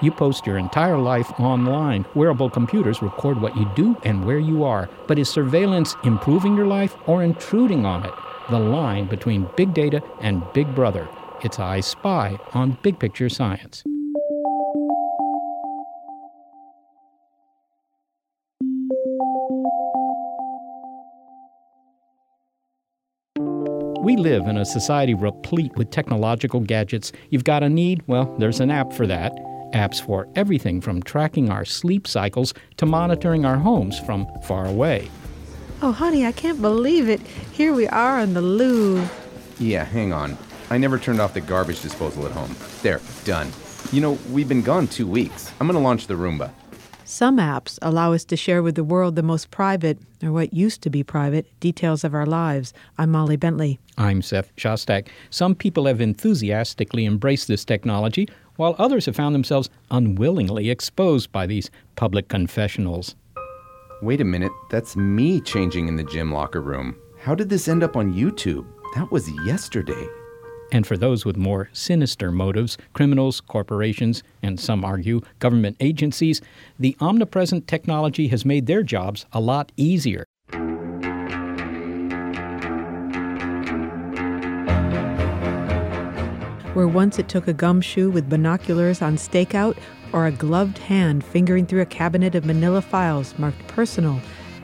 You post your entire life online. Wearable computers record what you do and where you are. But is surveillance improving your life or intruding on it? The line between big data and big brother. It's Eye Spy on Big Picture Science. We live in a society replete with technological gadgets. You've got a need? Well, there's an app for that. Apps for everything from tracking our sleep cycles to monitoring our homes from far away. Oh, honey, I can't believe it. Here we are in the Louvre. Yeah, hang on. I never turned off the garbage disposal at home. There, done. You know, we've been gone two weeks. I'm gonna launch the Roomba. Some apps allow us to share with the world the most private, or what used to be private, details of our lives. I'm Molly Bentley. I'm Seth Shostak. Some people have enthusiastically embraced this technology, while others have found themselves unwillingly exposed by these public confessionals. Wait a minute, that's me changing in the gym locker room. How did this end up on YouTube? That was yesterday. And for those with more sinister motives, criminals, corporations, and some argue government agencies, the omnipresent technology has made their jobs a lot easier. Where once it took a gumshoe with binoculars on stakeout or a gloved hand fingering through a cabinet of manila files marked personal,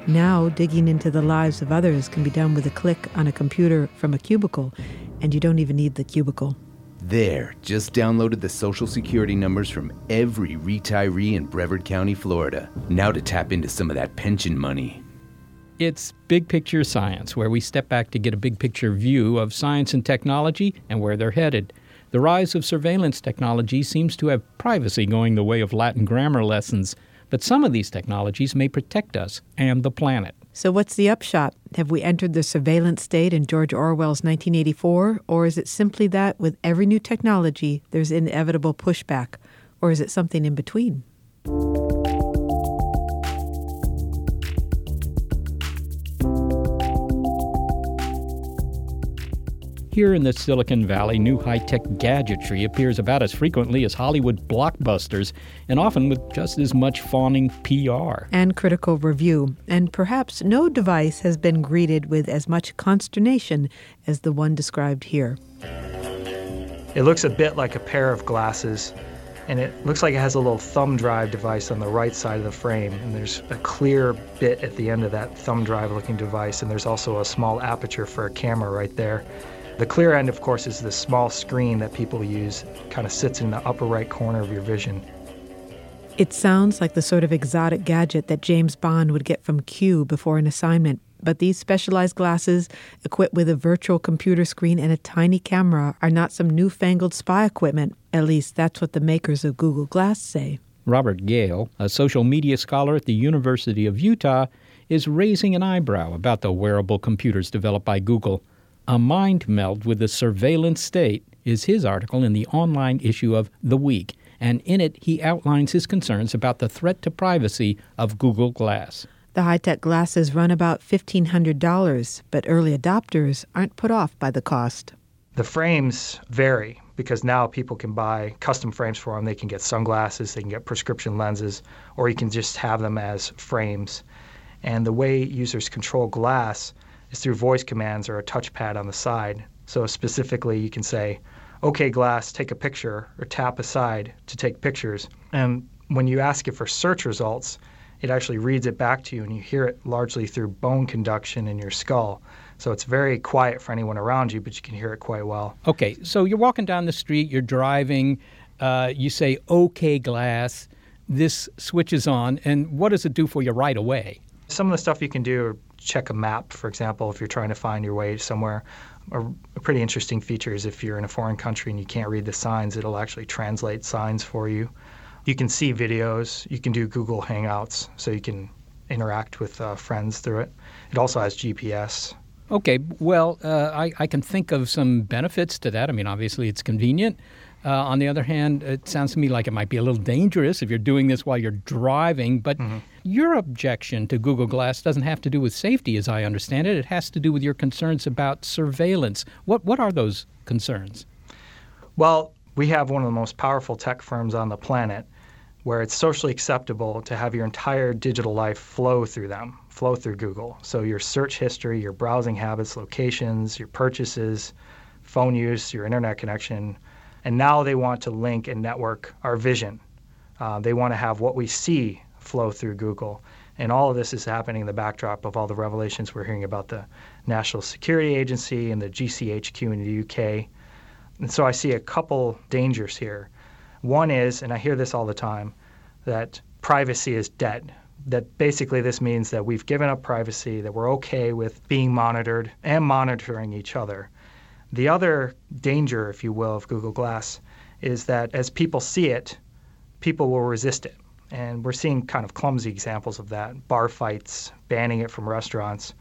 now digging into the lives of others can be done with a click on a computer from a cubicle, and you don't even need the cubicle. There, just downloaded the social security numbers from every retiree in Brevard County, Florida. Now to tap into some of that pension money. It's Big Picture Science, where we step back to get a big picture view of science and technology and where they're headed. The rise of surveillance technology seems to have privacy going the way of Latin grammar lessons, but some of these technologies may protect us and the planet. So, what's the upshot? Have we entered the surveillance state in George Orwell's 1984? Or is it simply that with every new technology, there's inevitable pushback? Or is it something in between? Here in the Silicon Valley, new high tech gadgetry appears about as frequently as Hollywood blockbusters, and often with just as much fawning PR. And critical review. And perhaps no device has been greeted with as much consternation as the one described here. It looks a bit like a pair of glasses, and it looks like it has a little thumb drive device on the right side of the frame. And there's a clear bit at the end of that thumb drive looking device, and there's also a small aperture for a camera right there. The clear end, of course, is the small screen that people use, kind of sits in the upper right corner of your vision. It sounds like the sort of exotic gadget that James Bond would get from Q before an assignment. But these specialized glasses, equipped with a virtual computer screen and a tiny camera, are not some newfangled spy equipment. At least that's what the makers of Google Glass say. Robert Gehl, a social media scholar at the University of Utah, is raising an eyebrow about the wearable computers developed by Google. A mind meld with the surveillance state is his article in the online issue of The Week, and in it he outlines his concerns about the threat to privacy of Google Glass. The high tech glasses run about $1,500, but early adopters aren't put off by the cost. The frames vary because now people can buy custom frames for them. They can get sunglasses, they can get prescription lenses, or you can just have them as frames. And the way users control glass is through voice commands or a touchpad on the side. So specifically, you can say, OK, glass, take a picture, or tap aside to take pictures. And when you ask it for search results, it actually reads it back to you, and you hear it largely through bone conduction in your skull. So it's very quiet for anyone around you, but you can hear it quite well. Okay, so you're walking down the street, you're driving, uh, you say, OK, glass, this switches on, and what does it do for you right away? Some of the stuff you can do check a map, for example, if you're trying to find your way somewhere. A, a pretty interesting feature is if you're in a foreign country and you can't read the signs, it'll actually translate signs for you. You can see videos. You can do Google Hangouts, so you can interact with uh, friends through it. It also has GPS. Okay, well, uh, I, I can think of some benefits to that. I mean, obviously, it's convenient. Uh, on the other hand, it sounds to me like it might be a little dangerous if you're doing this while you're driving. But mm-hmm. Your objection to Google Glass doesn't have to do with safety, as I understand it. It has to do with your concerns about surveillance. What what are those concerns? Well, we have one of the most powerful tech firms on the planet, where it's socially acceptable to have your entire digital life flow through them, flow through Google. So your search history, your browsing habits, locations, your purchases, phone use, your internet connection and now they want to link and network our vision. Uh, they want to have what we see flow through Google. And all of this is happening in the backdrop of all the revelations we're hearing about the National Security Agency and the GCHQ in the UK. And so I see a couple dangers here. One is, and I hear this all the time, that privacy is dead. That basically this means that we've given up privacy, that we're okay with being monitored and monitoring each other. The other danger, if you will, of Google Glass is that as people see it, people will resist it. And we're seeing kind of clumsy examples of that bar fights, banning it from restaurants.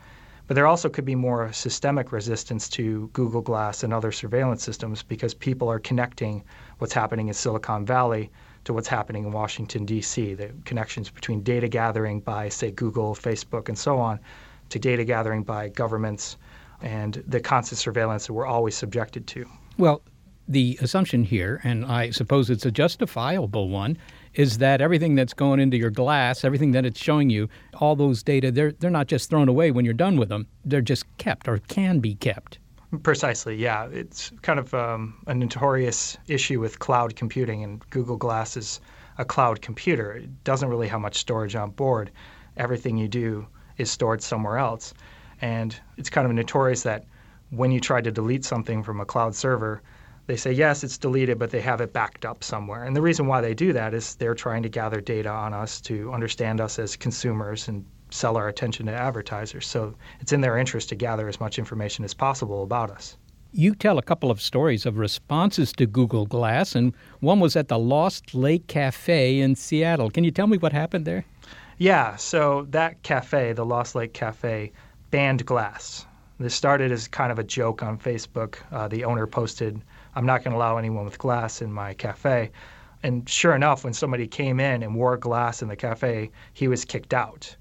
But there also could be more systemic resistance to Google Glass and other surveillance systems because people are connecting what's happening in Silicon Valley to what's happening in Washington, D.C., the connections between data gathering by, say, Google, Facebook, and so on, to data gathering by governments and the constant surveillance that we're always subjected to. Well, the assumption here, and I suppose it's a justifiable one, is that everything that's going into your glass, everything that it's showing you, all those data, they're, they're not just thrown away when you're done with them. They're just kept or can be kept. Precisely, yeah. It's kind of um, a notorious issue with cloud computing, and Google Glass is a cloud computer. It doesn't really have much storage on board. Everything you do is stored somewhere else. And it's kind of notorious that when you try to delete something from a cloud server, they say, yes, it's deleted, but they have it backed up somewhere. And the reason why they do that is they're trying to gather data on us to understand us as consumers and sell our attention to advertisers. So it's in their interest to gather as much information as possible about us. You tell a couple of stories of responses to Google Glass, and one was at the Lost Lake Cafe in Seattle. Can you tell me what happened there? Yeah, so that cafe, the Lost Lake Cafe, banned glass. This started as kind of a joke on Facebook. Uh, the owner posted, I'm not going to allow anyone with glass in my cafe. And sure enough, when somebody came in and wore glass in the cafe, he was kicked out.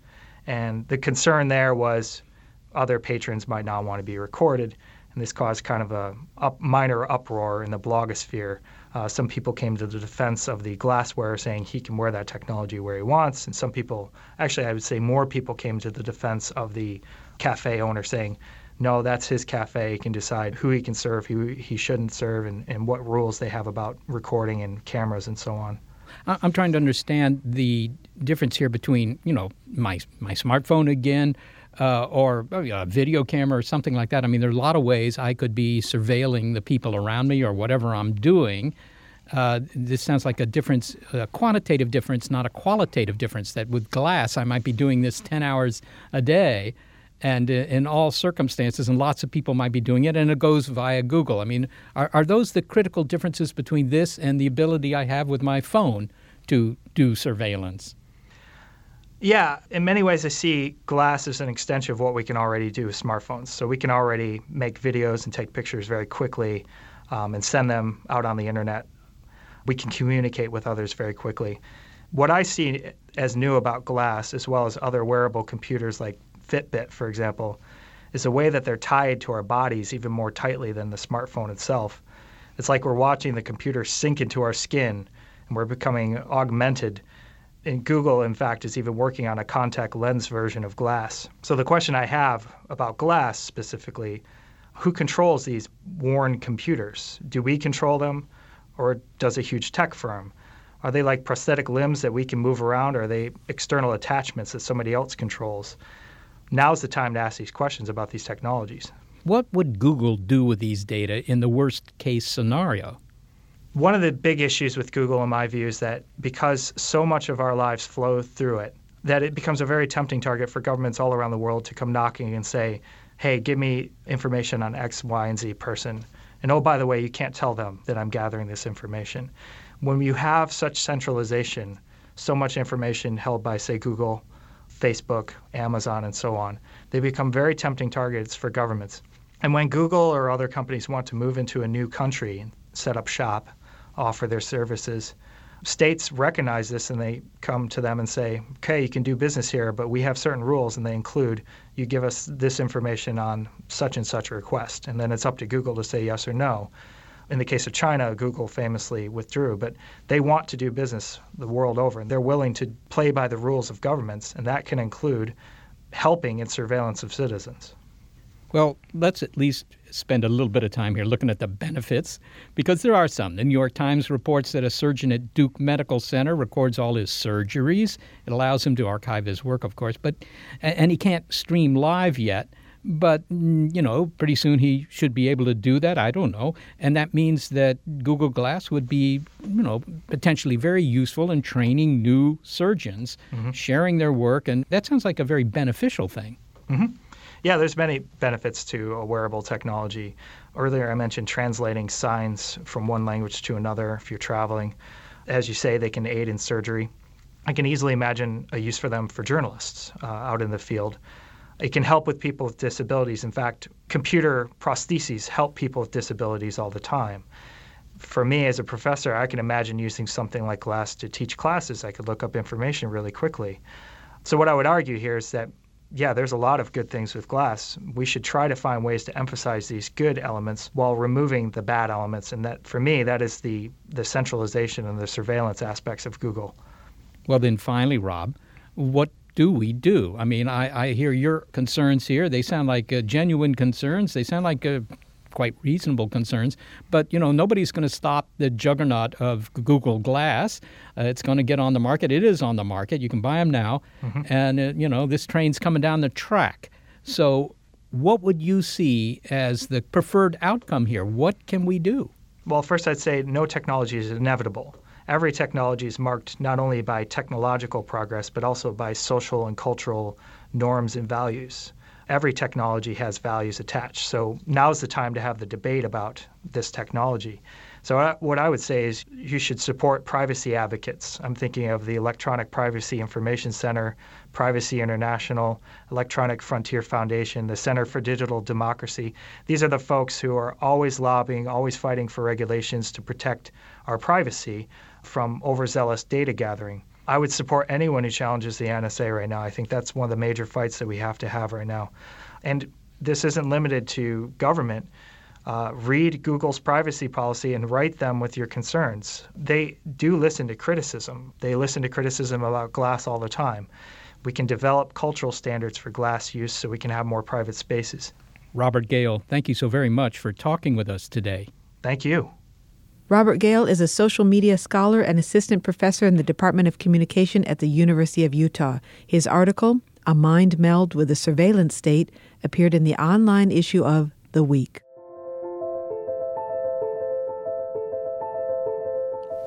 And the concern there was other patrons might not want to be recorded. And this caused kind of a up, minor uproar in the blogosphere. Uh, some people came to the defense of the glassware, saying he can wear that technology where he wants. And some people, actually, I would say more people came to the defense of the cafe owner saying, no, that's his cafe. He can decide who he can serve, who he shouldn't serve, and, and what rules they have about recording and cameras and so on. I'm trying to understand the difference here between, you know, my my smartphone again, uh, or oh, a video camera or something like that. I mean, there are a lot of ways I could be surveilling the people around me or whatever I'm doing. Uh, this sounds like a difference, a quantitative difference, not a qualitative difference. That with glass, I might be doing this 10 hours a day and in all circumstances, and lots of people might be doing it, and it goes via Google. I mean, are, are those the critical differences between this and the ability I have with my phone to do surveillance? Yeah, in many ways, I see glass as an extension of what we can already do with smartphones. So we can already make videos and take pictures very quickly um, and send them out on the internet. We can communicate with others very quickly. What I see as new about glass, as well as other wearable computers like Fitbit, for example, is a way that they're tied to our bodies even more tightly than the smartphone itself. It's like we're watching the computer sink into our skin and we're becoming augmented. And Google, in fact, is even working on a contact lens version of glass. So the question I have about glass specifically Who controls these worn computers? Do we control them, or does a huge tech firm? Are they like prosthetic limbs that we can move around, or are they external attachments that somebody else controls? Now's the time to ask these questions about these technologies. What would Google do with these data in the worst case scenario? One of the big issues with Google, in my view, is that because so much of our lives flow through it, that it becomes a very tempting target for governments all around the world to come knocking and say, hey, give me information on X, Y, and Z person. And oh, by the way, you can't tell them that I'm gathering this information. When you have such centralization, so much information held by, say, Google, Facebook, Amazon, and so on, they become very tempting targets for governments. And when Google or other companies want to move into a new country and set up shop, offer their services, states recognize this and they come to them and say, okay, you can do business here, but we have certain rules, and they include you give us this information on such and such request. And then it's up to Google to say yes or no. In the case of China, Google famously withdrew, but they want to do business the world over, and they're willing to play by the rules of governments, and that can include helping in surveillance of citizens. Well, let's at least spend a little bit of time here looking at the benefits, because there are some. The New York Times reports that a surgeon at Duke Medical Center records all his surgeries. It allows him to archive his work, of course, but and he can't stream live yet. But mm, you know, pretty soon he should be able to do that. I don't know, and that means that Google Glass would be, you know, potentially very useful in training new surgeons, mm-hmm. sharing their work, and that sounds like a very beneficial thing. Mm-hmm. Yeah, there's many benefits to a wearable technology. Earlier, I mentioned translating signs from one language to another if you're traveling. As you say, they can aid in surgery. I can easily imagine a use for them for journalists uh, out in the field. It can help with people with disabilities. In fact, computer prostheses help people with disabilities all the time. For me as a professor, I can imagine using something like Glass to teach classes. I could look up information really quickly. So, what I would argue here is that yeah, there's a lot of good things with glass. We should try to find ways to emphasize these good elements while removing the bad elements. And that, for me, that is the, the centralization and the surveillance aspects of Google. Well, then finally, Rob, what do we do? I mean, I, I hear your concerns here. They sound like uh, genuine concerns. They sound like uh, quite reasonable concerns. But you know, nobody's going to stop the juggernaut of Google Glass. Uh, it's going to get on the market. It is on the market. You can buy them now, mm-hmm. and uh, you know this train's coming down the track. So, what would you see as the preferred outcome here? What can we do? Well, first, I'd say no technology is inevitable. Every technology is marked not only by technological progress, but also by social and cultural norms and values every technology has values attached. So now's the time to have the debate about this technology. So what I would say is you should support privacy advocates. I'm thinking of the Electronic Privacy Information Center, Privacy International, Electronic Frontier Foundation, the Center for Digital Democracy. These are the folks who are always lobbying, always fighting for regulations to protect our privacy from overzealous data gathering. I would support anyone who challenges the NSA right now. I think that's one of the major fights that we have to have right now. And this isn't limited to government. Uh, read Google's privacy policy and write them with your concerns. They do listen to criticism. They listen to criticism about glass all the time. We can develop cultural standards for glass use so we can have more private spaces. Robert Gehl, thank you so very much for talking with us today. Thank you. Robert Gehl is a social media scholar and assistant professor in the Department of Communication at the University of Utah. His article, A Mind Meld with the Surveillance State, appeared in the online issue of The Week.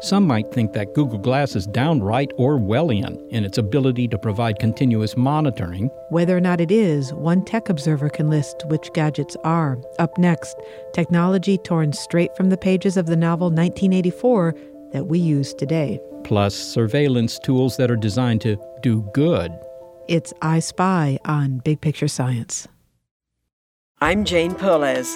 Some might think that Google Glass is downright Orwellian in its ability to provide continuous monitoring. Whether or not it is, one tech observer can list which gadgets are. Up next, technology torn straight from the pages of the novel 1984 that we use today. Plus, surveillance tools that are designed to do good. It's Eye Spy on Big Picture Science. I'm Jane Perlez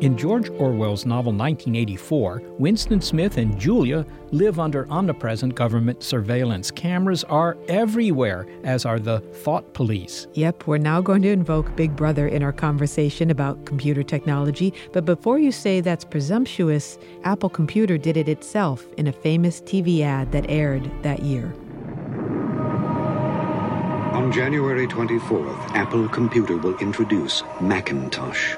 In George Orwell's novel 1984, Winston Smith and Julia live under omnipresent government surveillance. Cameras are everywhere, as are the thought police. Yep, we're now going to invoke Big Brother in our conversation about computer technology. But before you say that's presumptuous, Apple Computer did it itself in a famous TV ad that aired that year. On January 24th, Apple Computer will introduce Macintosh.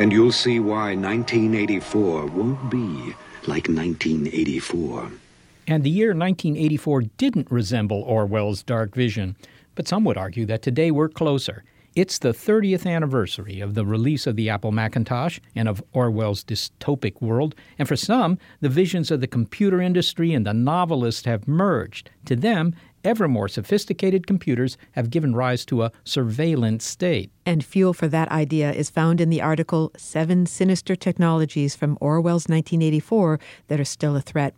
And you'll see why 1984 won't be like 1984. And the year 1984 didn't resemble Orwell's dark vision, but some would argue that today we're closer. It's the 30th anniversary of the release of the Apple Macintosh and of Orwell's dystopic world, and for some, the visions of the computer industry and the novelist have merged. To them, ever more sophisticated computers have given rise to a surveillance state. And fuel for that idea is found in the article Seven Sinister Technologies from Orwell's 1984 that are still a threat.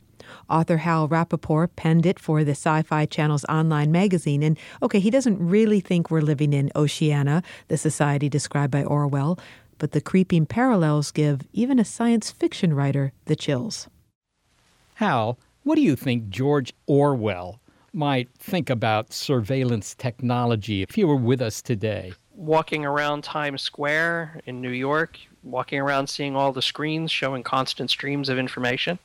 Author Hal Rappaport penned it for the SyFy Channel's online magazine. And okay, he doesn't really think we're living in Oceania, the society described by Orwell, but the creeping parallels give even a science fiction writer the chills. Hal, what do you think George Orwell might think about surveillance technology if he were with us today? Walking around Times Square in New York, walking around seeing all the screens showing constant streams of information.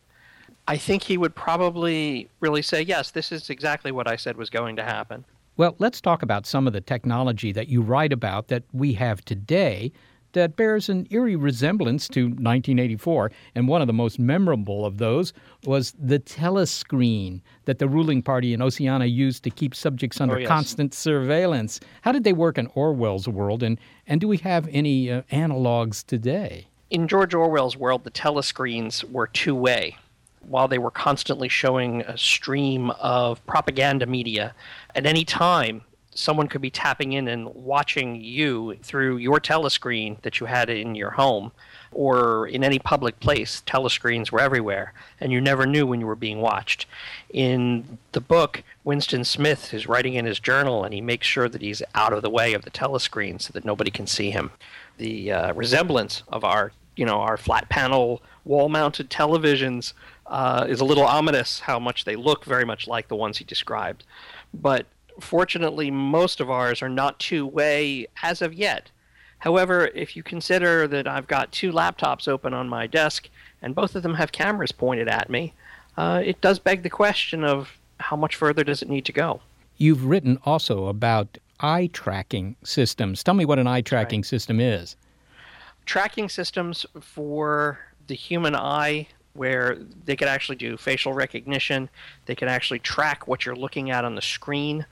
I think he would probably really say, yes, this is exactly what I said was going to happen. Well, let's talk about some of the technology that you write about that we have today that bears an eerie resemblance to 1984. And one of the most memorable of those was the telescreen that the ruling party in Oceania used to keep subjects under Oh, yes. constant surveillance. How did they work in Orwell's world, and, and do we have any uh, analogs today? In George Orwell's world, the telescreens were two way. While they were constantly showing a stream of propaganda media, at any time, someone could be tapping in and watching you through your telescreen that you had in your home or in any public place. Telescreens were everywhere, and you never knew when you were being watched. In the book, Winston Smith is writing in his journal, and he makes sure that he's out of the way of the telescreen so that nobody can see him. The uh, resemblance of our, you know, our flat panel wall-mounted televisions uh, is a little ominous. How much they look very much like the ones he described, but fortunately, most of ours are not two-way as of yet. However, if you consider that I've got two laptops open on my desk and both of them have cameras pointed at me, uh, it does beg the question of how much further does it need to go? You've written also about eye tracking systems. Tell me what an eye tracking system is. Tracking systems for the human eye, where they could actually do facial recognition, they can actually track what you're looking at on the screen.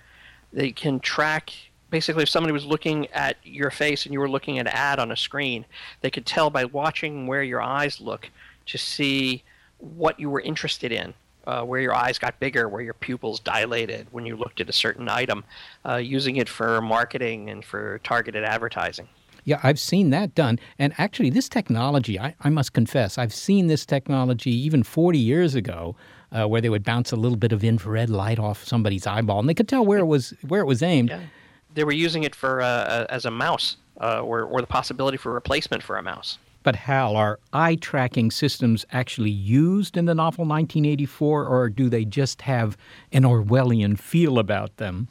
They can track basically if somebody was looking at your face and you were looking at an ad on a screen, they could tell by watching where your eyes look to see what you were interested in. Uh, where your eyes got bigger, where your pupils dilated when you looked at a certain item, uh, using it for marketing and for targeted advertising. Yeah, I've seen that done. And actually, this technology, I, I must confess, I've seen this technology even 40 years ago, uh, where they would bounce a little bit of infrared light off somebody's eyeball, and they could tell where it was where it was aimed. Yeah. They were using it for uh, as a mouse, uh, or or the possibility for replacement for a mouse. But Hal, are eye tracking systems actually used in the novel 1984, or do they just have an Orwellian feel about them?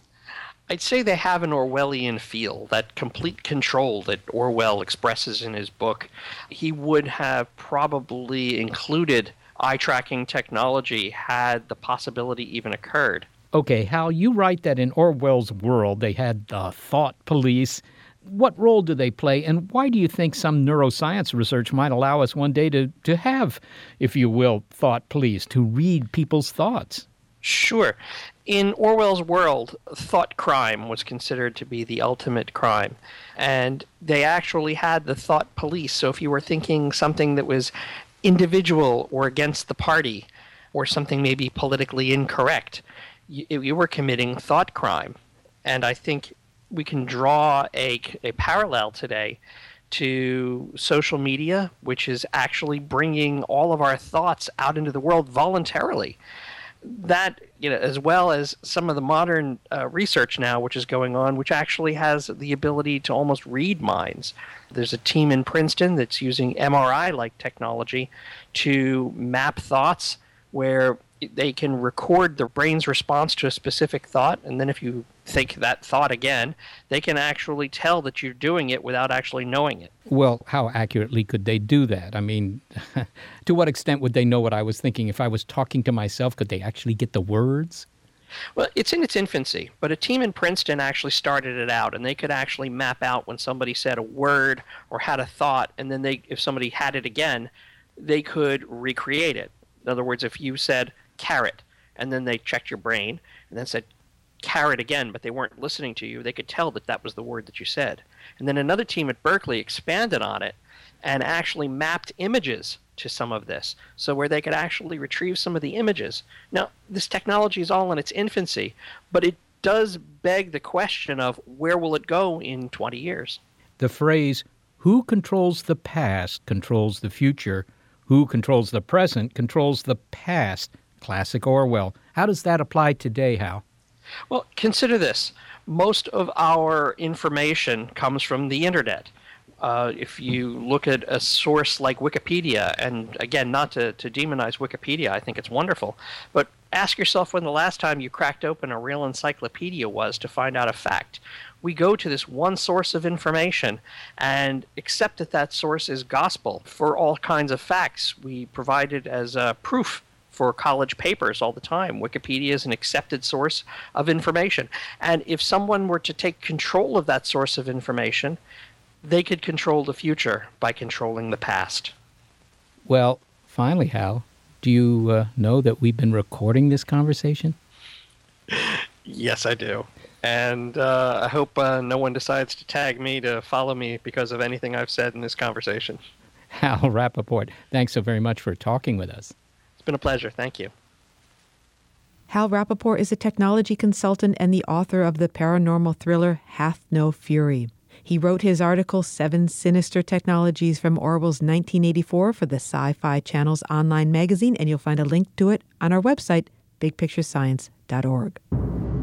I'd say they have an Orwellian feel, that complete control that Orwell expresses in his book. He would have probably included eye tracking technology had the possibility even occurred. Okay, Hal, you write that in Orwell's world they had the thought police. What role do they play, and why do you think some neuroscience research might allow us one day to, to have, if you will, thought police, to read people's thoughts? Sure. In Orwell's world, thought crime was considered to be the ultimate crime. And they actually had the thought police. So if you were thinking something that was individual or against the party or something maybe politically incorrect, you, you were committing thought crime. And I think we can draw a, a parallel today to social media, which is actually bringing all of our thoughts out into the world voluntarily. That, you know, as well as some of the modern uh, research now, which is going on, which actually has the ability to almost read minds. There's a team in Princeton that's using MRI like technology to map thoughts where they can record the brain's response to a specific thought, and then if you think that thought again, they can actually tell that you're doing it without actually knowing it. Well, how accurately could they do that? I mean, to what extent would they know what I was thinking? If I was talking to myself, could they actually get the words? Well, it's in its infancy, but a team in Princeton actually started it out, and they could actually map out when somebody said a word or had a thought, and then they, if somebody had it again, they could recreate it. In other words, if you said carrot, and then they checked your brain and then said carrot again, but they weren't listening to you, they could tell that that was the word that you said. And then another team at Berkeley expanded on it and actually mapped images to some of this, so where they could actually retrieve some of the images. Now, this technology is all in its infancy, but it does beg the question of where will it go in 20 years? The phrase, who controls the past controls the future, who controls the present controls the past, classic Orwell. How does that apply today, Hal? Well, consider this. Most of our information comes from the internet. Uh, if you look at a source like Wikipedia, and again, not to, to demonize Wikipedia, I think it's wonderful, but ask yourself when the last time you cracked open a real encyclopedia was to find out a fact. We go to this one source of information and accept that that source is gospel for all kinds of facts. We provide it as uh, proof for college papers all the time. Wikipedia is an accepted source of information. And if someone were to take control of that source of information, they could control the future by controlling the past. Well, finally, Hal, do you uh, know that we've been recording this conversation? Yes, I do. And uh, I hope uh, no one decides to tag me to follow me because of anything I've said in this conversation. Hal Rappaport, thanks so very much for talking with us. Been a pleasure. Thank you. Hal Rappaport is a technology consultant and the author of the paranormal thriller Hath No Fury. He wrote his article, Seven Sinister Technologies from Orwell's 1984, for the SyFy Channel's online magazine, and you'll find a link to it on our website, bigpicturescience.org.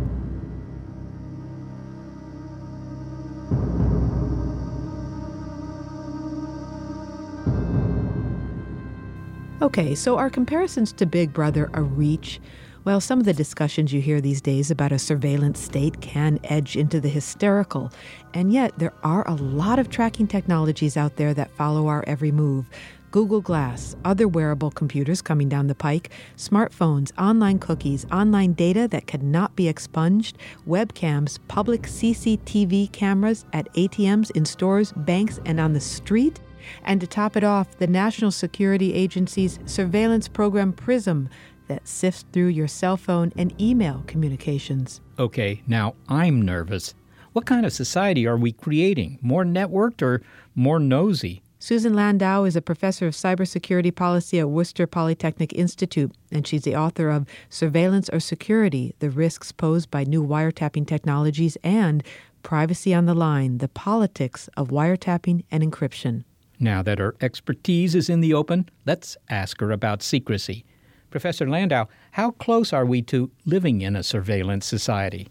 Okay, so are comparisons to Big Brother a reach? Well, some of the discussions you hear these days about a surveillance state can edge into the hysterical. And yet, there are a lot of tracking technologies out there that follow our every move. Google Glass, other wearable computers coming down the pike, smartphones, online cookies, online data that cannot be expunged, webcams, public CCTV cameras at ATMs, in stores, banks, and on the street. And to top it off, the National Security Agency's surveillance program PRISM that sifts through your cell phone and email communications. Okay, now I'm nervous. What kind of society are we creating? More networked or more nosy? Susan Landau is a professor of cybersecurity policy at Worcester Polytechnic Institute, and she's the author of Surveillance or Security The Risks Posed by New Wiretapping Technologies and Privacy on the Line The Politics of Wiretapping and Encryption. Now that her expertise is in the open, let's ask her about secrecy. Professor Landau, how close are we to living in a surveillance society?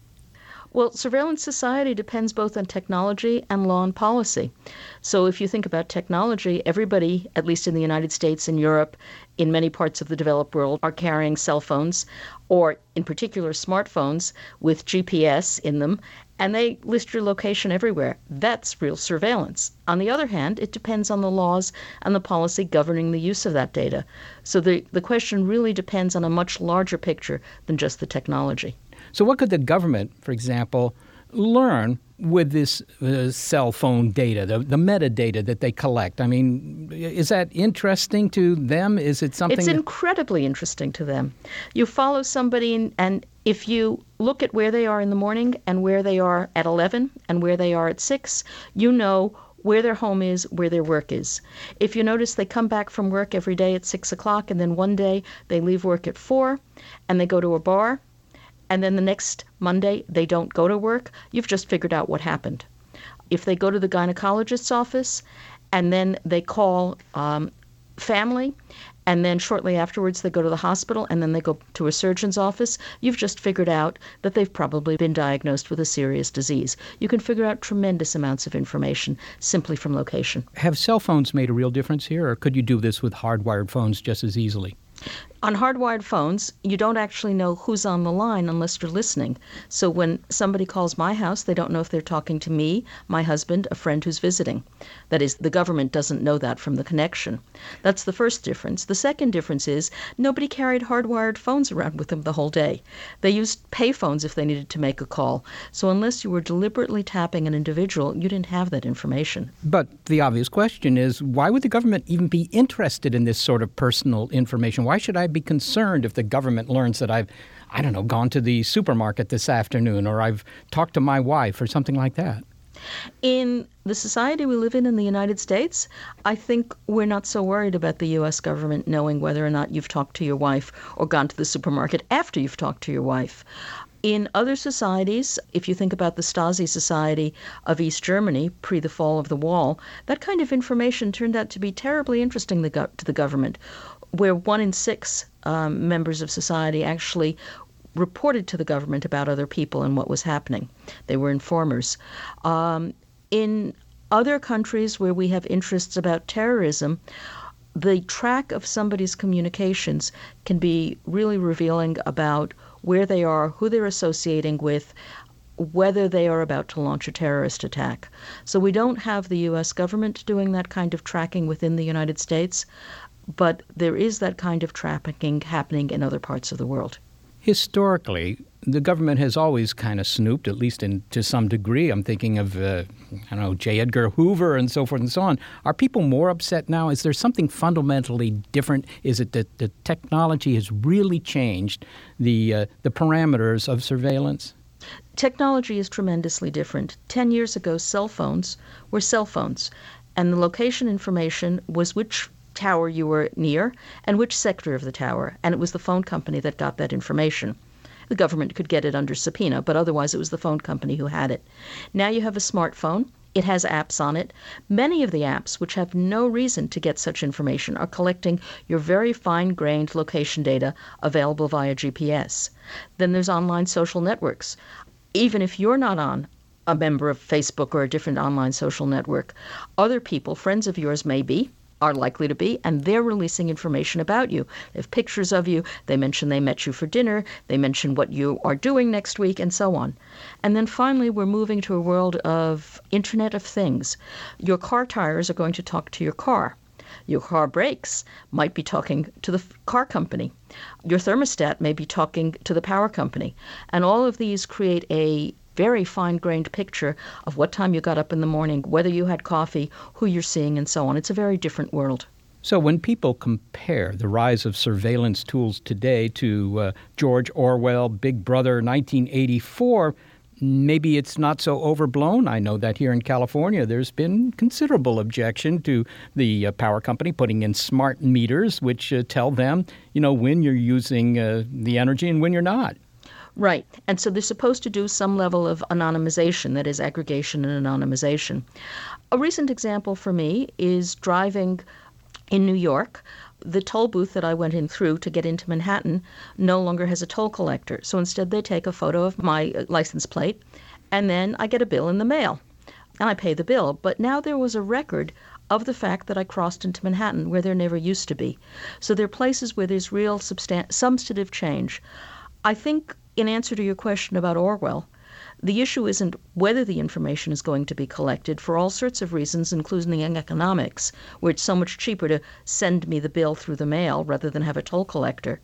Well, surveillance society depends both on technology and law and policy. So, if you think about technology, everybody, at least in the United States and Europe, in many parts of the developed world, are carrying cell phones, or in particular smartphones with GPS in them, and they list your location everywhere. That's real surveillance. On the other hand, it depends on the laws and the policy governing the use of that data. So, the, the question really depends on a much larger picture than just the technology. So, what could the government, for example, learn with this uh, cell phone data, the, the metadata that they collect? I mean, is that interesting to them? Is it something? It's that- incredibly interesting to them. You follow somebody, and, and if you look at where they are in the morning and where they are at 11 and where they are at 6, you know where their home is, where their work is. If you notice they come back from work every day at 6 o'clock, and then one day they leave work at 4 and they go to a bar, and then the next Monday they don't go to work, you've just figured out what happened. If they go to the gynecologist's office and then they call um, family, and then shortly afterwards they go to the hospital and then they go to a surgeon's office, you've just figured out that they've probably been diagnosed with a serious disease. You can figure out tremendous amounts of information simply from location. Have cell phones made a real difference here, or could you do this with hardwired phones just as easily? On hardwired phones, you don't actually know who's on the line unless you're listening. So when somebody calls my house, they don't know if they're talking to me, my husband, a friend who's visiting. That is, the government doesn't know that from the connection. That's the first difference. The second difference is nobody carried hardwired phones around with them the whole day. They used payphones if they needed to make a call. So unless you were deliberately tapping an individual, you didn't have that information. But the obvious question is why would the government even be interested in this sort of personal information? Why should I be concerned if the government learns that I've, I don't know, gone to the supermarket this afternoon or I've talked to my wife or something like that? In the society we live in in the United States, I think we're not so worried about the U.S. government knowing whether or not you've talked to your wife or gone to the supermarket after you've talked to your wife. In other societies, if you think about the Stasi society of East Germany pre the fall of the wall, that kind of information turned out to be terribly interesting to the government where one in six um, members of society actually reported to the government about other people and what was happening. They were informers. Um, in other countries where we have interests about terrorism, the track of somebody's communications can be really revealing about where they are, who they're associating with, whether they are about to launch a terrorist attack. So we don't have the US government doing that kind of tracking within the United States, but there is that kind of trafficking happening in other parts of the world. Historically, the government has always kind of snooped, at least in, to some degree. I'm thinking of, uh, I don't know, J. Edgar Hoover and so forth and so on. Are people more upset now? Is there something fundamentally different? Is it that the technology has really changed the, uh, the parameters of surveillance? Technology is tremendously different. Ten years ago, cell phones were cell phones, and the location information was which tower you were near and which sector of the tower, and it was the phone company that got that information. The government could get it under subpoena, but otherwise it was the phone company who had it. Now you have a smartphone. It has apps on it. Many of the apps, which have no reason to get such information, are collecting your very fine grained location data available via GPS. Then there's online social networks. Even if you're not on a member of Facebook or a different online social network, other people, friends of yours may be, are likely to be, and they're releasing information about you. They have pictures of you, they mention they met you for dinner, they mention what you are doing next week, and so on. And then finally, we're moving to a world of Internet of Things. Your car tires are going to talk to your car. Your car brakes might be talking to the car company. Your thermostat may be talking to the power company. And all of these create a very fine grained picture of what time you got up in the morning, whether you had coffee, who you're seeing, and so on. It's a very different world. So, when people compare the rise of surveillance tools today to uh, George Orwell, Big Brother 1984, maybe it's not so overblown. I know that here in California, there's been considerable objection to the uh, power company putting in smart meters, which uh, tell them, you know, when you're using uh, the energy and when you're not. Right. And so they're supposed to do some level of anonymization, that is, aggregation and anonymization. A recent example for me is driving in New York. The toll booth that I went in through to get into Manhattan no longer has a toll collector. So instead, they take a photo of my uh, license plate, and then I get a bill in the mail. And I pay the bill. But now there was a record of the fact that I crossed into Manhattan where there never used to be. So there are places where there's real substan- substantive change. I think in answer to your question about Orwell, The issue isn't whether the information is going to be collected for all sorts of reasons, including in economics, where it's so much cheaper to send me the bill through the mail rather than have a toll collector.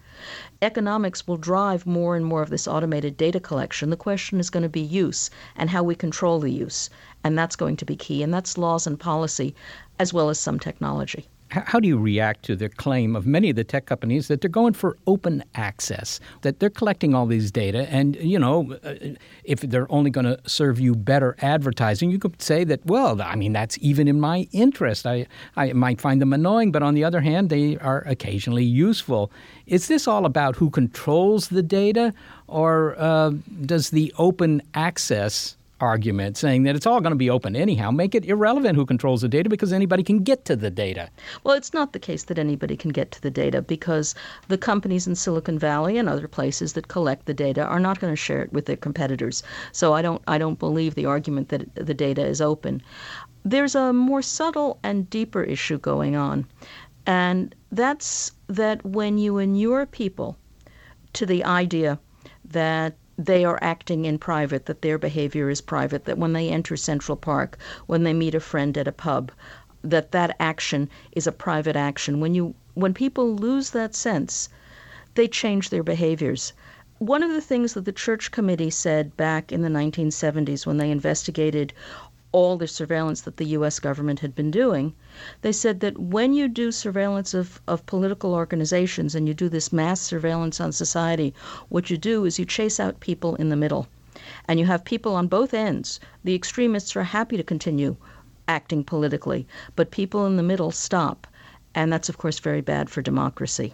Economics will drive more and more of this automated data collection. The question is going to be use and how we control the use. And that's going to be key. And that's laws and policy as well as some technology. How do you react to the claim of many of the tech companies that they're going for open access, that they're collecting all these data, and you know, uh, if they're only going to serve you better advertising, you could say that, well, I mean, that's even in my interest. I, I might find them annoying, but on the other hand, they are occasionally useful. Is this all about who controls the data, or uh, does the open access argument saying that it's all going to be open anyhow. Make it irrelevant who controls the data because anybody can get to the data. Well, it's not the case that anybody can get to the data because the companies in Silicon Valley and other places that collect the data are not going to share it with their competitors. So I don't I don't believe the argument that the data is open. There's a more subtle and deeper issue going on. And that's that when you inure people to the idea that they are acting in private, that their behavior is private, that when they enter Central Park, when they meet a friend at a pub, that that action is a private action. When you when people lose that sense, they change their behaviors. One of the things that the church committee said back in the 1970s when they investigated all the surveillance that the US government had been doing, they said that when you do surveillance of, of political organizations and you do this mass surveillance on society, what you do is you chase out people in the middle. And you have people on both ends. The extremists are happy to continue acting politically, but people in the middle stop. And that's, of course, very bad for democracy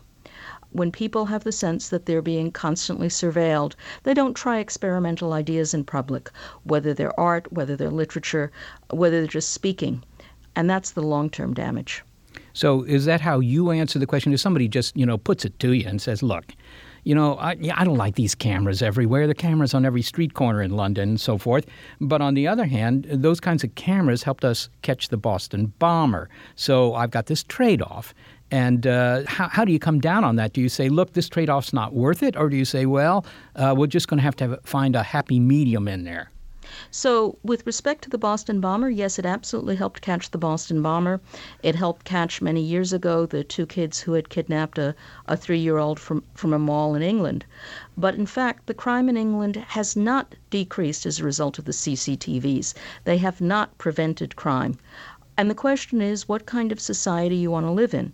when people have the sense that they're being constantly surveilled, they don't try experimental ideas in public, whether they're art, whether they're literature, whether they're just speaking. And that's the long term damage. So, is that how you answer the question? If somebody just, you know, puts it to you and says, look, you know, I, I don't like these cameras everywhere. The cameras on every street corner in London and so forth. But on the other hand, those kinds of cameras helped us catch the Boston bomber. So I've got this trade off. And uh, how, how, do you come down on that? Do you say, look, this trade off's not worth it? Or do you say, well, uh, we're just going to have to find a happy medium in there? So, with respect to the Boston bomber, yes, it absolutely helped catch the Boston bomber. It helped catch many years ago the two kids who had kidnapped a, a three year old from, from a mall in England. But in fact, the crime in England has not decreased as a result of the CCTVs. They have not prevented crime. And the question is what kind of society you want to live in.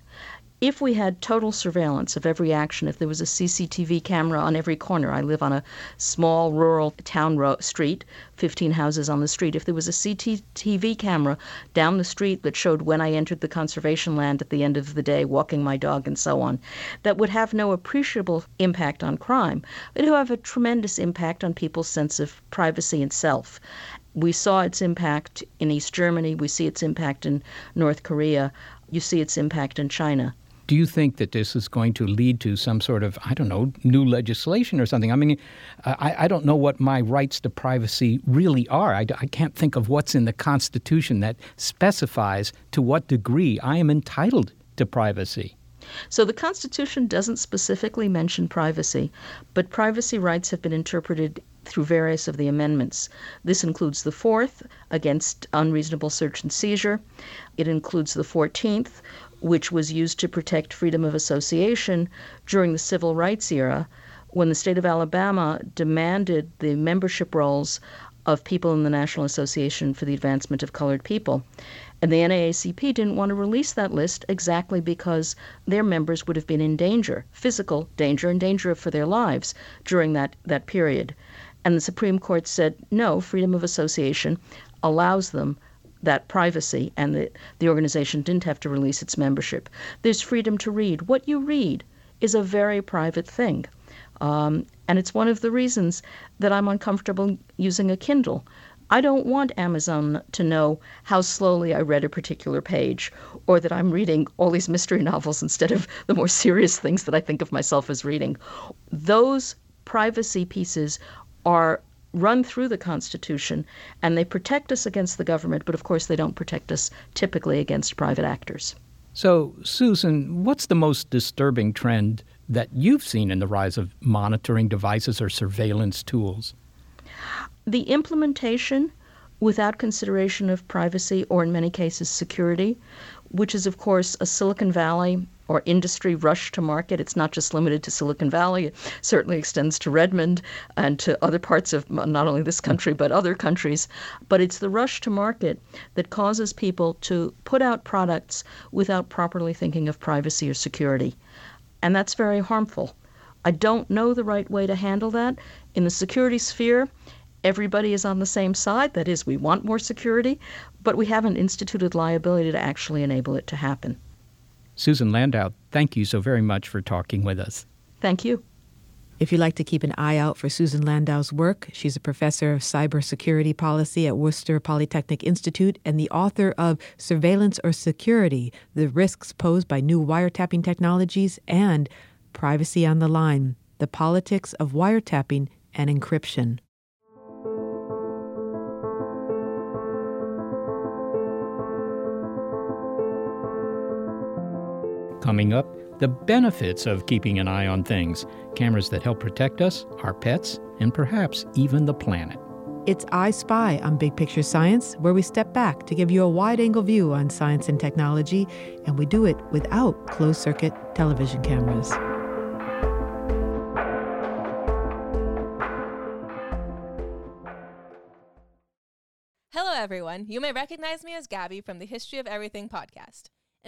If we had total surveillance of every action, if there was a CCTV camera on every corner, I live on a small rural town ro- street, 15 houses on the street. If there was a CCTV camera down the street that showed when I entered the conservation land at the end of the day, walking my dog, and so on, that would have no appreciable impact on crime. but It would have a tremendous impact on people's sense of privacy and self. We saw its impact in East Germany. We see its impact in North Korea. You see its impact in China. Do you think that this is going to lead to some sort of, I don't know, new legislation or something? I mean, I, I don't know what my rights to privacy really are. I, I can't think of what's in the Constitution that specifies to what degree I am entitled to privacy. So the Constitution doesn't specifically mention privacy, but privacy rights have been interpreted through various of the amendments. This includes the fourth, against unreasonable search and seizure. It includes the 14th, which was used to protect freedom of association during the civil rights era when the state of Alabama demanded the membership rolls of people in the National Association for the Advancement of Colored People. And the NAACP didn't want to release that list exactly because their members would have been in danger, physical danger, and danger for their lives during that, that period. And the Supreme Court said, no, freedom of association allows them that privacy, and the, the organization didn't have to release its membership. There's freedom to read. What you read is a very private thing. Um, and it's one of the reasons that I'm uncomfortable using a Kindle. I don't want Amazon to know how slowly I read a particular page or that I'm reading all these mystery novels instead of the more serious things that I think of myself as reading. Those privacy pieces are run through the Constitution and they protect us against the government, but of course they don't protect us typically against private actors. So, Susan, what's the most disturbing trend that you've seen in the rise of monitoring devices or surveillance tools? The implementation without consideration of privacy or, in many cases, security, which is, of course, a Silicon Valley or industry rush to market. It's not just limited to Silicon Valley, it certainly extends to Redmond and to other parts of not only this country but other countries. But it's the rush to market that causes people to put out products without properly thinking of privacy or security. And that's very harmful. I don't know the right way to handle that. In the security sphere, everybody is on the same side. That is, we want more security, but we haven't instituted liability to actually enable it to happen. Susan Landau, thank you so very much for talking with us. Thank you. If you'd like to keep an eye out for Susan Landau's work, she's a professor of cybersecurity policy at Worcester Polytechnic Institute and the author of Surveillance or Security The Risks Posed by New Wiretapping Technologies and Privacy on the Line The Politics of Wiretapping and Encryption. Coming up, the benefits of keeping an eye on things cameras that help protect us, our pets, and perhaps even the planet. It's Eye Spy on Big Picture Science, where we step back to give you a wide angle view on science and technology, and we do it without closed circuit television cameras. Hello, everyone. You may recognize me as Gabby from the History of Everything podcast.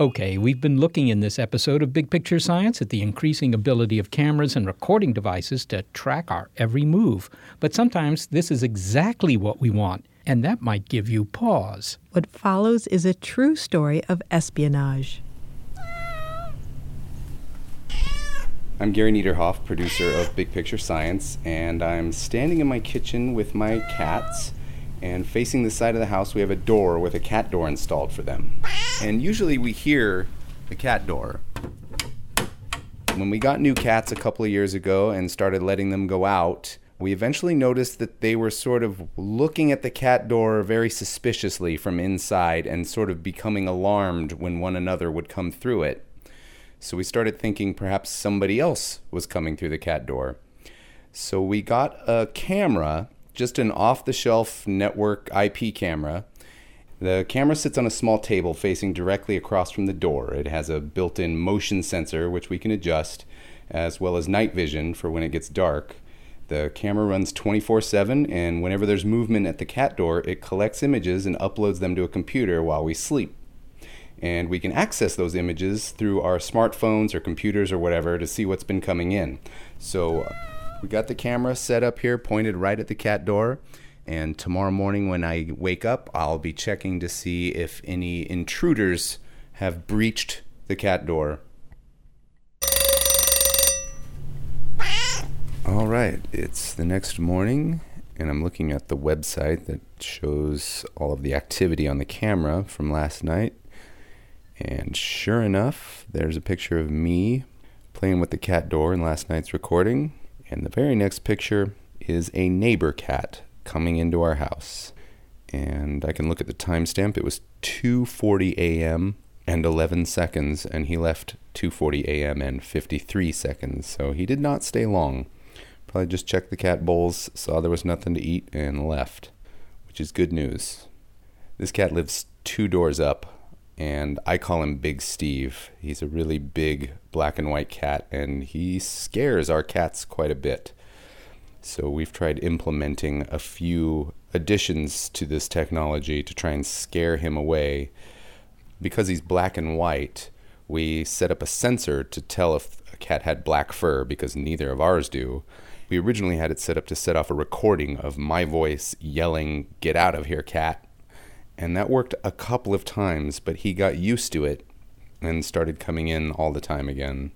Okay, we've been looking in this episode of Big Picture Science at the increasing ability of cameras and recording devices to track our every move. But sometimes this is exactly what we want, and that might give you pause. What follows is a true story of espionage. I'm Gary Niederhoff, producer of Big Picture Science, and I'm standing in my kitchen with my cats. And facing the side of the house, we have a door with a cat door installed for them. And usually we hear the cat door. When we got new cats a couple of years ago and started letting them go out, we eventually noticed that they were sort of looking at the cat door very suspiciously from inside and sort of becoming alarmed when one another would come through it. So we started thinking perhaps somebody else was coming through the cat door. So we got a camera, just an off the shelf network IP camera. The camera sits on a small table facing directly across from the door. It has a built in motion sensor, which we can adjust, as well as night vision for when it gets dark. The camera runs 24 7, and whenever there's movement at the cat door, it collects images and uploads them to a computer while we sleep. And we can access those images through our smartphones or computers or whatever to see what's been coming in. So we got the camera set up here, pointed right at the cat door. And tomorrow morning, when I wake up, I'll be checking to see if any intruders have breached the cat door. All right, it's the next morning, and I'm looking at the website that shows all of the activity on the camera from last night. And sure enough, there's a picture of me playing with the cat door in last night's recording. And the very next picture is a neighbor cat coming into our house. And I can look at the timestamp. It was 2:40 a.m. and 11 seconds and he left 2:40 a.m. and 53 seconds. So he did not stay long. Probably just checked the cat bowls, saw there was nothing to eat and left, which is good news. This cat lives two doors up and I call him Big Steve. He's a really big black and white cat, and he scares our cats quite a bit. So we've tried implementing a few additions to this technology to try and scare him away. Because he's black and white, we set up a sensor to tell if a cat had black fur because neither of ours do. We originally had it set up to set off a recording of my voice yelling, Get out of here, cat. And that worked a couple of times, but he got used to it and started coming in all the time again.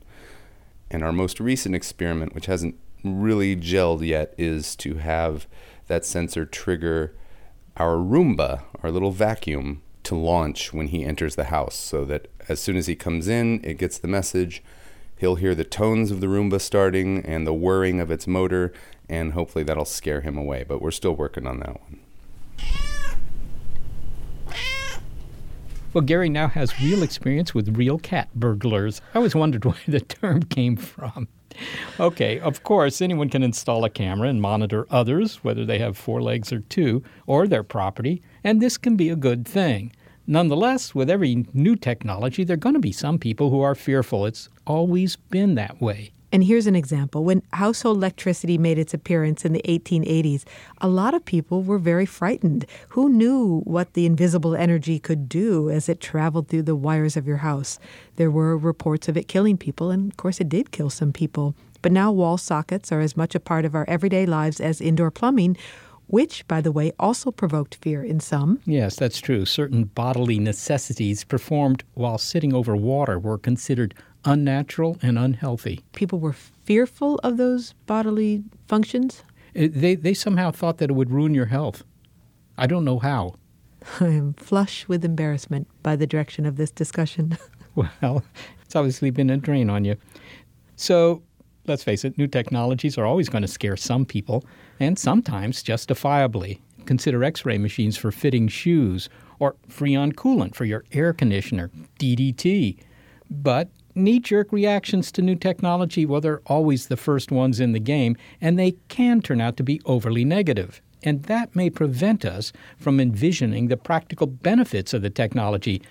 And our most recent experiment, which hasn't really gelled yet, is to have that sensor trigger our Roomba, our little vacuum, to launch when he enters the house so that as soon as he comes in, it gets the message. He'll hear the tones of the Roomba starting and the whirring of its motor, and hopefully that'll scare him away. But we're still working on that one. Well, Gary now has real experience with real cat burglars. I always wondered where the term came from. Okay, of course, anyone can install a camera and monitor others, whether they have four legs or two, or their property, and this can be a good thing. Nonetheless, with every new technology, there are going to be some people who are fearful. It's always been that way. And here's an example. When household electricity made its appearance in the 1880s, a lot of people were very frightened. Who knew what the invisible energy could do as it traveled through the wires of your house? There were reports of it killing people, and of course, it did kill some people. But now wall sockets are as much a part of our everyday lives as indoor plumbing, which, by the way, also provoked fear in some. Yes, that's true. Certain bodily necessities performed while sitting over water were considered unnatural and unhealthy. People were fearful of those bodily functions? It, they, they somehow thought that it would ruin your health. I don't know how. I am flush with embarrassment by the direction of this discussion. well, it's obviously been a drain on you. So, let's face it, new technologies are always going to scare some people, and sometimes justifiably. Consider x ray machines for fitting shoes, or Freon coolant for your air conditioner, DDT. But knee jerk reactions to new technology, well, they're always the first ones in the game, and they can turn out to be overly negative. And that may prevent us from envisioning the practical benefits of the technology.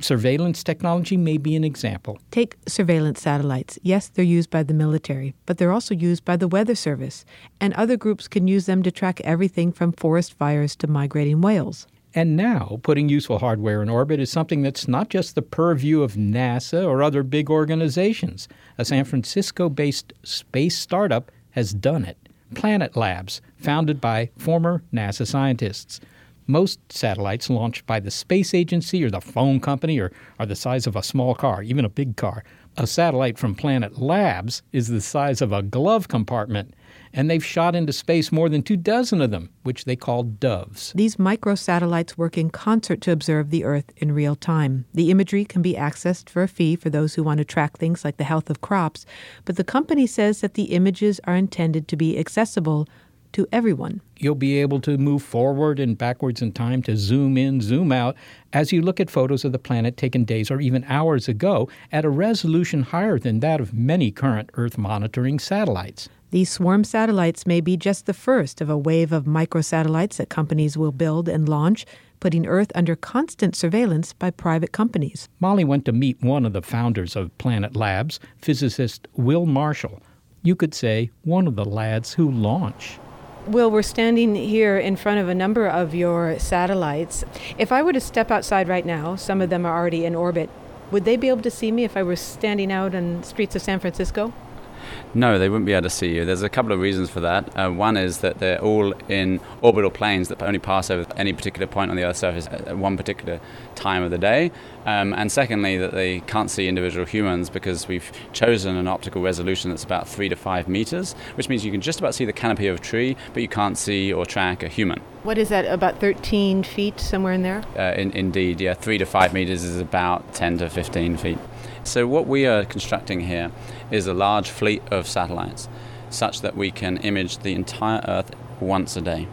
Surveillance technology may be an example. Take surveillance satellites. Yes, they're used by the military, but they're also used by the Weather Service, and other groups can use them to track everything from forest fires to migrating whales. And now, putting useful hardware in orbit is something that's not just the purview of NASA or other big organizations. A San Francisco based space startup has done it Planet Labs, founded by former NASA scientists. Most satellites launched by the space agency or the phone company or are the size of a small car, even a big car. A satellite from Planet Labs is the size of a glove compartment and they've shot into space more than two dozen of them, which they call doves. These microsatellites work in concert to observe the Earth in real time. The imagery can be accessed for a fee for those who want to track things like the health of crops, but the company says that the images are intended to be accessible to everyone. You'll be able to move forward and backwards in time to zoom in, zoom out as you look at photos of the planet taken days or even hours ago at a resolution higher than that of many current Earth monitoring satellites. These swarm satellites may be just the first of a wave of microsatellites that companies will build and launch, putting Earth under constant surveillance by private companies. Molly went to meet one of the founders of Planet Labs, physicist Will Marshall. You could say one of the lads who launch. Will, we're standing here in front of a number of your satellites. If I were to step outside right now, some of them are already in orbit, would they be able to see me if I were standing out on streets of San Francisco? No, they wouldn't be able to see you. There's a couple of reasons for that. Uh, one is that they're all in orbital planes that only pass over any particular point on the Earth's surface at one particular time of the day. Um, and secondly, that they can't see individual humans because we've chosen an optical resolution that's about three to five meters, which means you can just about see the canopy of a tree, but you can't see or track a human. What is that, about 13 feet, somewhere in there? Uh, in, indeed, yeah. Three to five meters is about 10 to 15 feet. So, what we are constructing here is a large fleet of satellites such that we can image the entire Earth once a day.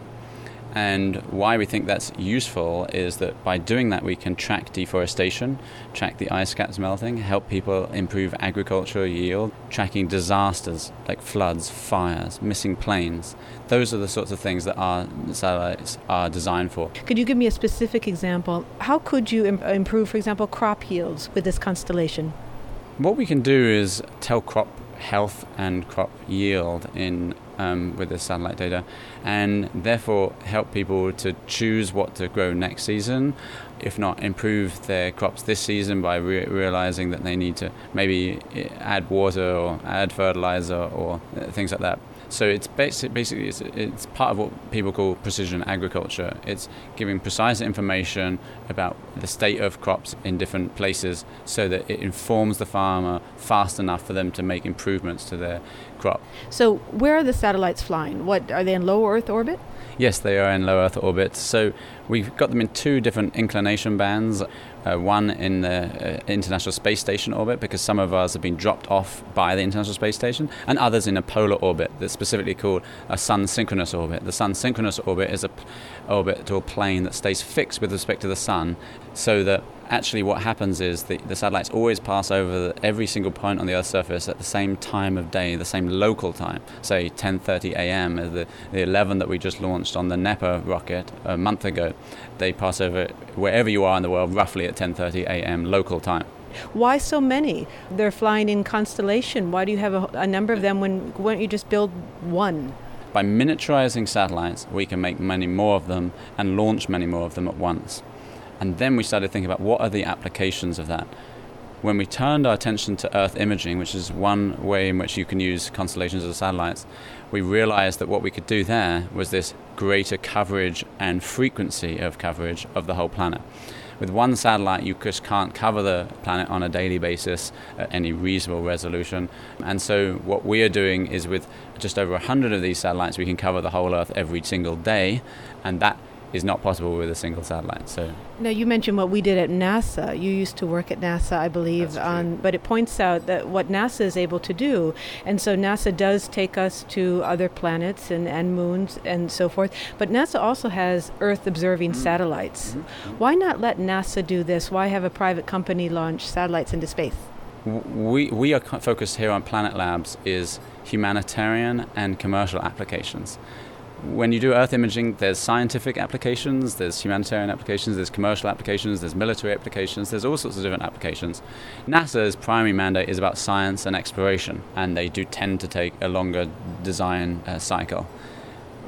And why we think that's useful is that by doing that, we can track deforestation, track the ice caps melting, help people improve agricultural yield, tracking disasters like floods, fires, missing planes. Those are the sorts of things that our satellites are designed for. Could you give me a specific example? How could you improve, for example, crop yields with this constellation? What we can do is tell crop health and crop yield in um, with the satellite data, and therefore help people to choose what to grow next season, if not improve their crops this season by re- realizing that they need to maybe eh, add water or add fertilizer or uh, things like that. So it's basic, basically it's, it's part of what people call precision agriculture. It's giving precise information about the state of crops in different places so that it informs the farmer fast enough for them to make improvements to their crop. So, where are the satellites flying? What are they in low Earth orbit? Yes, they are in low Earth orbit. So we've got them in two different inclination bands. Uh, one in the uh, International Space Station orbit, because some of ours have been dropped off by the International Space Station, and others in a polar orbit that's specifically called a Sun synchronous orbit. The Sun synchronous orbit is a p- orbital plane that stays fixed with respect to the Sun, so that actually what happens is the, the satellites always pass over the, every single point on the Earth's surface at the same time of day, the same local time. Say 10:30 a.m. the, the 11 that we just launched on the Dnepr rocket a month ago. They pass over wherever you are in the world, roughly at 10:30 a.m. local time. Why so many? They're flying in constellation. Why do you have a, a number of them when why don't you just build one? By miniaturizing satellites, we can make many more of them and launch many more of them at once. And then we started thinking about what are the applications of that. When we turned our attention to Earth imaging, which is one way in which you can use constellations as satellites, we realized that what we could do there was this greater coverage and frequency of coverage of the whole planet. With one satellite, you just can't cover the planet on a daily basis at any reasonable resolution. And so, what we are doing is with just over 100 of these satellites, we can cover the whole Earth every single day. And that is not possible with a single satellite. So now you mentioned what we did at NASA. You used to work at NASA, I believe, on, but it points out that what NASA is able to do, and so NASA does take us to other planets and, and moons and so forth. But NASA also has Earth observing mm-hmm. satellites. Mm-hmm. Why not let NASA do this? Why have a private company launch satellites into space? We, we are focused here on Planet Labs is humanitarian and commercial applications when you do Earth imaging, there's scientific applications, there's humanitarian applications, there's commercial applications, there's military applications, there's all sorts of different applications. NASA's primary mandate is about science and exploration, and they do tend to take a longer design uh, cycle.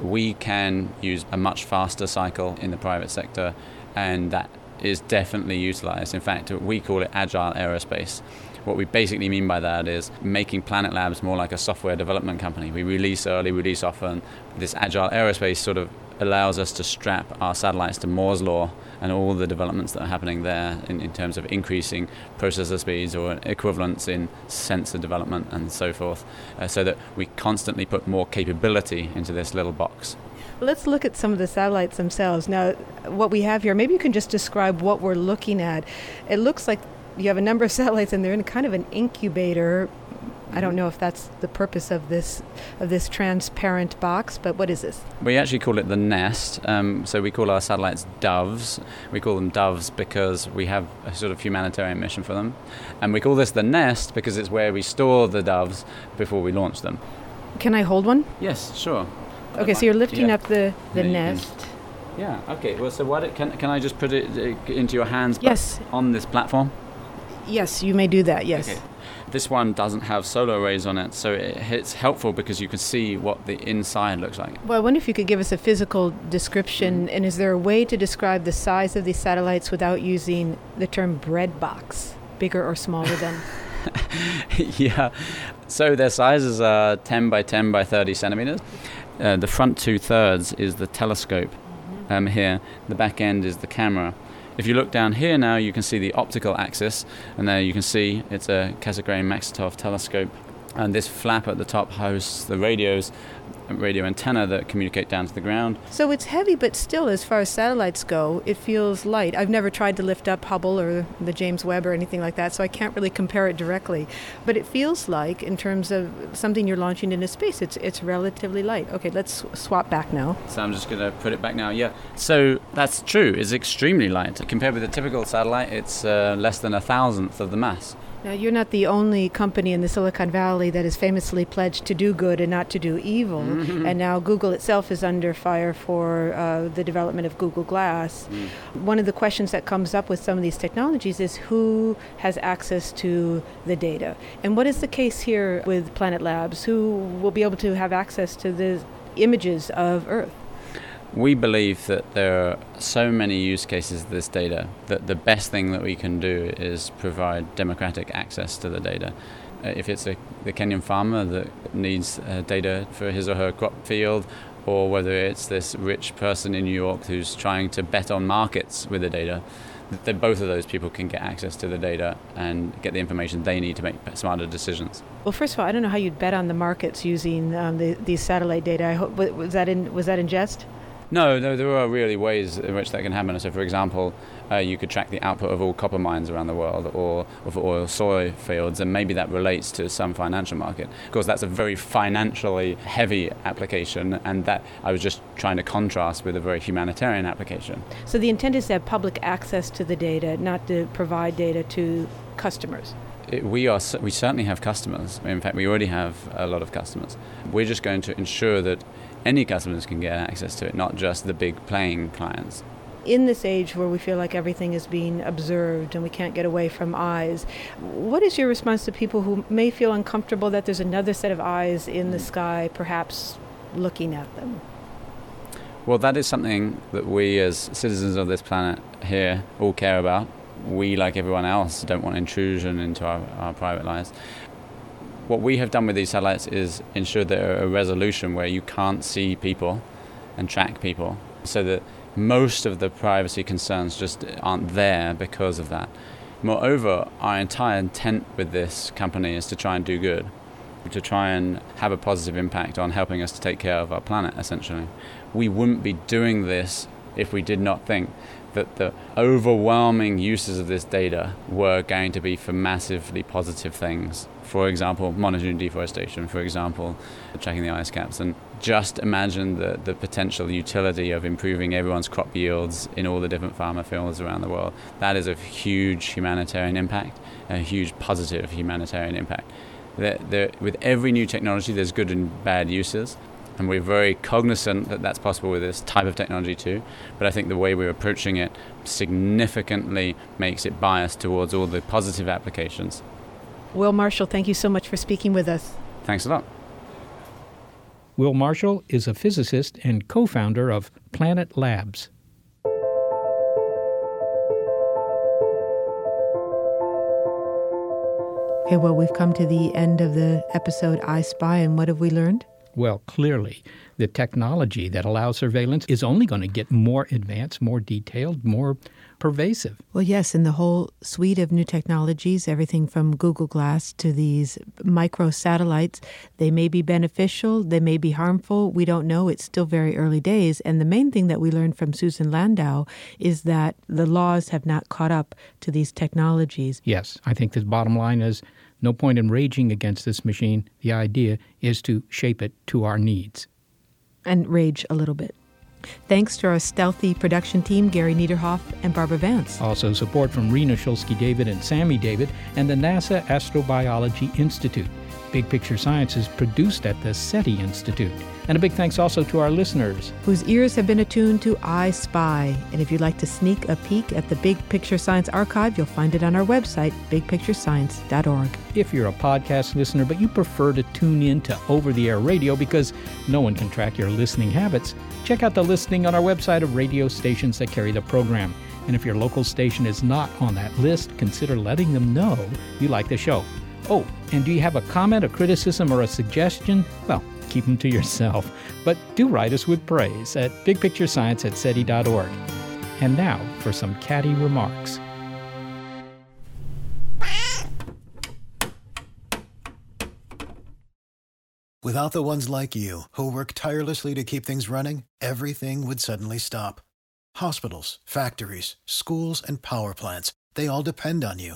We can use a much faster cycle in the private sector, and that is definitely utilized. In fact, we call it agile aerospace. What we basically mean by that is making Planet Labs more like a software development company. We release early, release often. This agile aerospace sort of allows us to strap our satellites to Moore's Law and all the developments that are happening there in, in terms of increasing processor speeds or equivalents in sensor development and so forth, uh, so that we constantly put more capability into this little box. Let's look at some of the satellites themselves. Now, what we have here, maybe you can just describe what we're looking at. It looks like you have a number of satellites and they're in kind of an incubator. I don't know if that's the purpose of this of this transparent box, but what is this? We actually call it the nest. Um, so we call our satellites doves. We call them doves because we have a sort of humanitarian mission for them, and we call this the nest because it's where we store the doves before we launch them. Can I hold one? Yes, sure. Okay, so you're lifting yeah. up the the yeah, nest. Yeah. Okay. Well, so what? Can can I just put it uh, into your hands? Yes. On this platform. Yes, you may do that, yes. Okay. This one doesn't have solar arrays on it, so it's helpful because you can see what the inside looks like. Well, I wonder if you could give us a physical description, mm. and is there a way to describe the size of these satellites without using the term bread box, bigger or smaller than? yeah, so their sizes are 10 by 10 by 30 centimeters. Uh, the front two thirds is the telescope mm-hmm. um, here, the back end is the camera. If you look down here now, you can see the optical axis, and there you can see it's a Cassegrain Maksutov telescope. And this flap at the top hosts the radios radio antenna that communicate down to the ground. So it's heavy, but still, as far as satellites go, it feels light. I've never tried to lift up Hubble or the James Webb or anything like that, so I can't really compare it directly. But it feels like, in terms of something you're launching into space, it's it's relatively light. Okay, let's swap back now. So I'm just going to put it back now. Yeah. So that's true. It's extremely light compared with a typical satellite. It's uh, less than a thousandth of the mass. Now, you're not the only company in the Silicon Valley that is famously pledged to do good and not to do evil. Mhm. And now Google itself is under fire for uh, the development of Google Glass. One of the questions that comes up with some of these technologies is who has access to the data? And what is the case here with Planet Labs? Who will be able to have access to the images of Earth? We believe that there are so many use cases of this data that the best thing that we can do is provide democratic access to the data. Uh, If it's a, the Kenyan farmer that needs uh, data for his or her crop field, or whether it's this rich person in New York who's trying to bet on markets with the data, that that both of those people can get access to the data and get the information they need to make smarter decisions. Well, first of all, I don't know how you'd bet on the markets using um, the, these satellite data. I hope was that in was that in jest? No, no, there are really ways in which that can happen. So, for example, uh, you could track the output of all copper mines around the world or of oil soy fields, and maybe that relates to some financial market. Of course, that's a very financially heavy application, and that I was just trying to contrast with a very humanitarian application. So the intent is to have public access to the data, not to provide data to customers. We are we certainly have customers. In fact, we already have a lot of customers. We're just going to ensure that any customers can get access to it, not just the big playing clients. In this age where we feel like everything is being observed and we can't get away from eyes, what is your response to people who may feel uncomfortable that there's another set of eyes in the mm. sky, perhaps looking at them? Well, that is something that we, as citizens of this planet here, all care about. We, like everyone else, don't want intrusion into our, our private lives. What we have done with these satellites is ensure there are a resolution where you can't see people and track people, so that most of the privacy concerns just aren't there because of that. Moreover, our entire intent with this company is to try and do good, to try and have a positive impact on helping us to take care of our planet, essentially. We wouldn't be doing this if we did not think that the overwhelming uses of this data were going to be for massively positive things. For example, monitoring deforestation, for example, checking the ice caps. And just imagine the, the potential utility of improving everyone's crop yields in all the different farmer fields around the world. That is a huge humanitarian impact, a huge positive humanitarian impact. There, there, with every new technology, there's good and bad uses. And we're very cognizant that that's possible with this type of technology too. But I think the way we're approaching it significantly makes it biased towards all the positive applications. Will Marshall, thank you so much for speaking with us. Thanks a lot. Will Marshall is a physicist and co founder of Planet Labs. Okay, well, we've come to the end of the episode Eye Spy, and what have we learned? Well, clearly, the technology that allows surveillance is only going to get more advanced, more detailed, more pervasive. Well, yes, in the whole suite of new technologies, everything from Google Glass to these micro satellites, they may be beneficial, they may be harmful. We don't know. It's still very early days. And the main thing that we learned from Susan Landau is that the laws have not caught up to these technologies. Yes, I think the bottom line is no point in raging against this machine. The idea is to shape it to our needs. And rage a little bit. Thanks to our stealthy production team, Gary Niederhoff and Barbara Vance. Also, support from Rena Shulsky David and Sammy David and the NASA Astrobiology Institute. Big Picture Science is produced at the SETI Institute. And a big thanks also to our listeners. Whose ears have been attuned to Eye Spy. And if you'd like to sneak a peek at the Big Picture Science archive, you'll find it on our website, bigpicturescience.org. If you're a podcast listener but you prefer to tune in to over the air radio because no one can track your listening habits, check out the listing on our website of radio stations that carry the program. And if your local station is not on that list, consider letting them know you like the show. Oh, and do you have a comment, a criticism, or a suggestion? Well, keep them to yourself. But do write us with praise at bigpicturescience at SETI.org. And now for some catty remarks. Without the ones like you, who work tirelessly to keep things running, everything would suddenly stop. Hospitals, factories, schools, and power plants, they all depend on you.